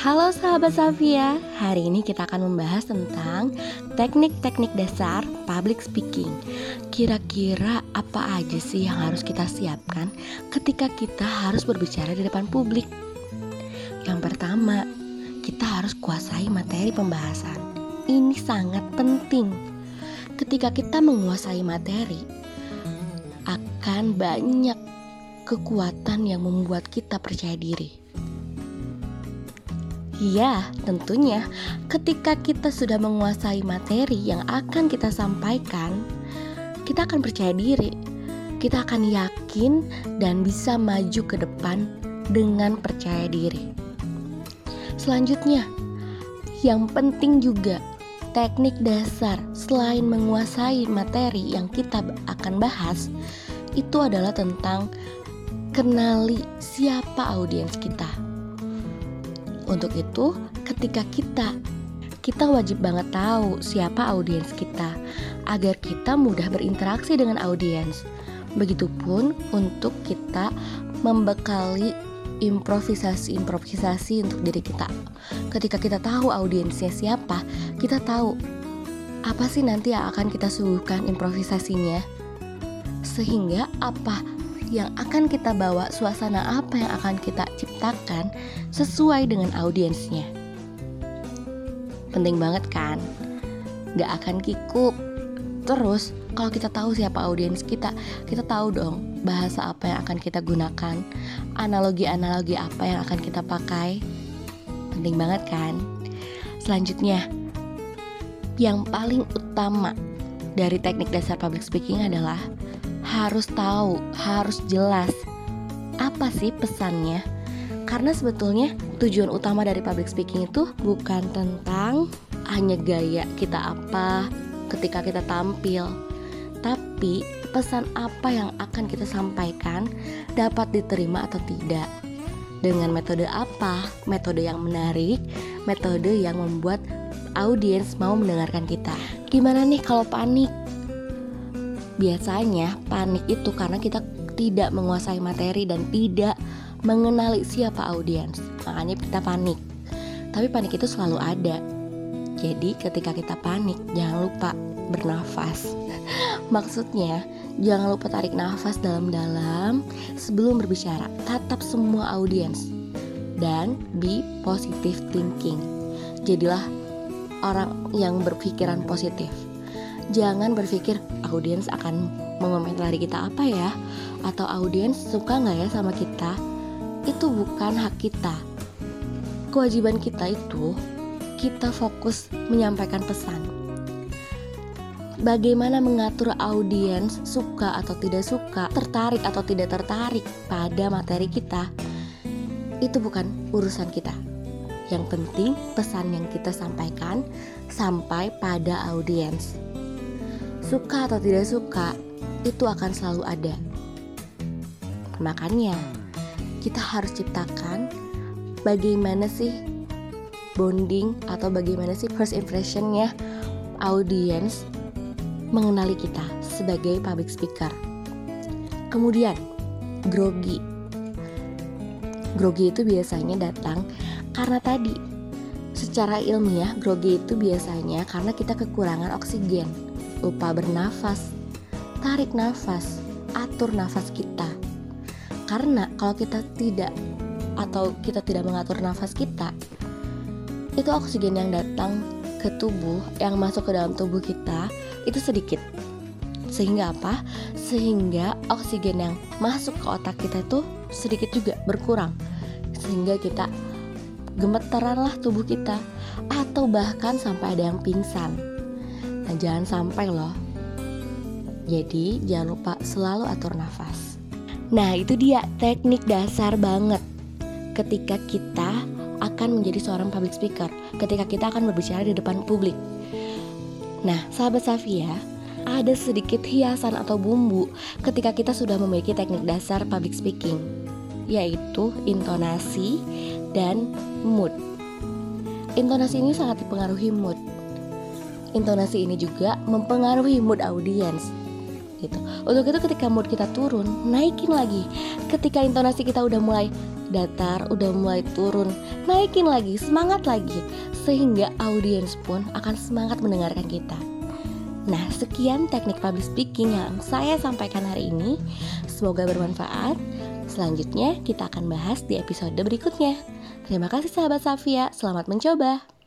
Halo sahabat Safia, hari ini kita akan membahas tentang teknik-teknik dasar public speaking. Kira-kira apa aja sih yang harus kita siapkan ketika kita harus berbicara di depan publik? Yang pertama, kita harus kuasai materi pembahasan. Ini sangat penting. Ketika kita menguasai materi, akan banyak kekuatan yang membuat kita percaya diri. Iya, tentunya ketika kita sudah menguasai materi yang akan kita sampaikan, kita akan percaya diri. Kita akan yakin dan bisa maju ke depan dengan percaya diri. Selanjutnya, yang penting juga teknik dasar selain menguasai materi yang kita akan bahas, itu adalah tentang kenali siapa audiens kita untuk itu, ketika kita kita wajib banget tahu siapa audiens kita agar kita mudah berinteraksi dengan audiens. Begitupun untuk kita membekali improvisasi-improvisasi untuk diri kita. Ketika kita tahu audiensnya siapa, kita tahu apa sih nanti yang akan kita suguhkan improvisasinya. Sehingga apa yang akan kita bawa, suasana apa yang akan kita ciptakan sesuai dengan audiensnya. Penting banget kan? Gak akan kikuk. Terus, kalau kita tahu siapa audiens kita, kita tahu dong bahasa apa yang akan kita gunakan, analogi-analogi apa yang akan kita pakai. Penting banget kan? Selanjutnya, yang paling utama dari teknik dasar public speaking adalah harus tahu, harus jelas apa sih pesannya. Karena sebetulnya tujuan utama dari public speaking itu bukan tentang hanya gaya kita apa ketika kita tampil, tapi pesan apa yang akan kita sampaikan dapat diterima atau tidak. Dengan metode apa? Metode yang menarik, metode yang membuat audiens mau mendengarkan kita. Gimana nih kalau panik? Biasanya panik itu karena kita tidak menguasai materi dan tidak mengenali siapa audiens. Makanya kita panik. Tapi panik itu selalu ada. Jadi ketika kita panik, jangan lupa bernafas. Maksudnya, jangan lupa tarik nafas dalam-dalam sebelum berbicara. Tatap semua audiens dan be positive thinking. Jadilah orang yang berpikiran positif jangan berpikir audiens akan mengomentari kita apa ya? Atau audiens suka nggak ya sama kita? Itu bukan hak kita. Kewajiban kita itu kita fokus menyampaikan pesan. Bagaimana mengatur audiens suka atau tidak suka tertarik atau tidak tertarik pada materi kita itu bukan urusan kita. Yang penting pesan yang kita sampaikan sampai pada audiens suka atau tidak suka, itu akan selalu ada. Makanya, kita harus ciptakan bagaimana sih bonding atau bagaimana sih first impressionnya audience mengenali kita sebagai public speaker. Kemudian, grogi. Grogi itu biasanya datang karena tadi secara ilmiah grogi itu biasanya karena kita kekurangan oksigen lupa bernafas. Tarik nafas, atur nafas kita. Karena kalau kita tidak atau kita tidak mengatur nafas kita, itu oksigen yang datang ke tubuh, yang masuk ke dalam tubuh kita itu sedikit. Sehingga apa? Sehingga oksigen yang masuk ke otak kita itu sedikit juga berkurang. Sehingga kita gemeteran lah tubuh kita atau bahkan sampai ada yang pingsan. Nah, jangan sampai loh. Jadi, jangan lupa selalu atur nafas. Nah, itu dia teknik dasar banget ketika kita akan menjadi seorang public speaker, ketika kita akan berbicara di depan publik. Nah, sahabat Safia, ada sedikit hiasan atau bumbu ketika kita sudah memiliki teknik dasar public speaking, yaitu intonasi dan mood. Intonasi ini sangat dipengaruhi mood intonasi ini juga mempengaruhi mood audiens gitu. Untuk itu ketika mood kita turun, naikin lagi. Ketika intonasi kita udah mulai datar udah mulai turun, naikin lagi, semangat lagi, sehingga audiens pun akan semangat mendengarkan kita. Nah, sekian teknik public speaking yang saya sampaikan hari ini. Semoga bermanfaat. Selanjutnya, kita akan bahas di episode berikutnya. Terima kasih, sahabat Safia. Selamat mencoba.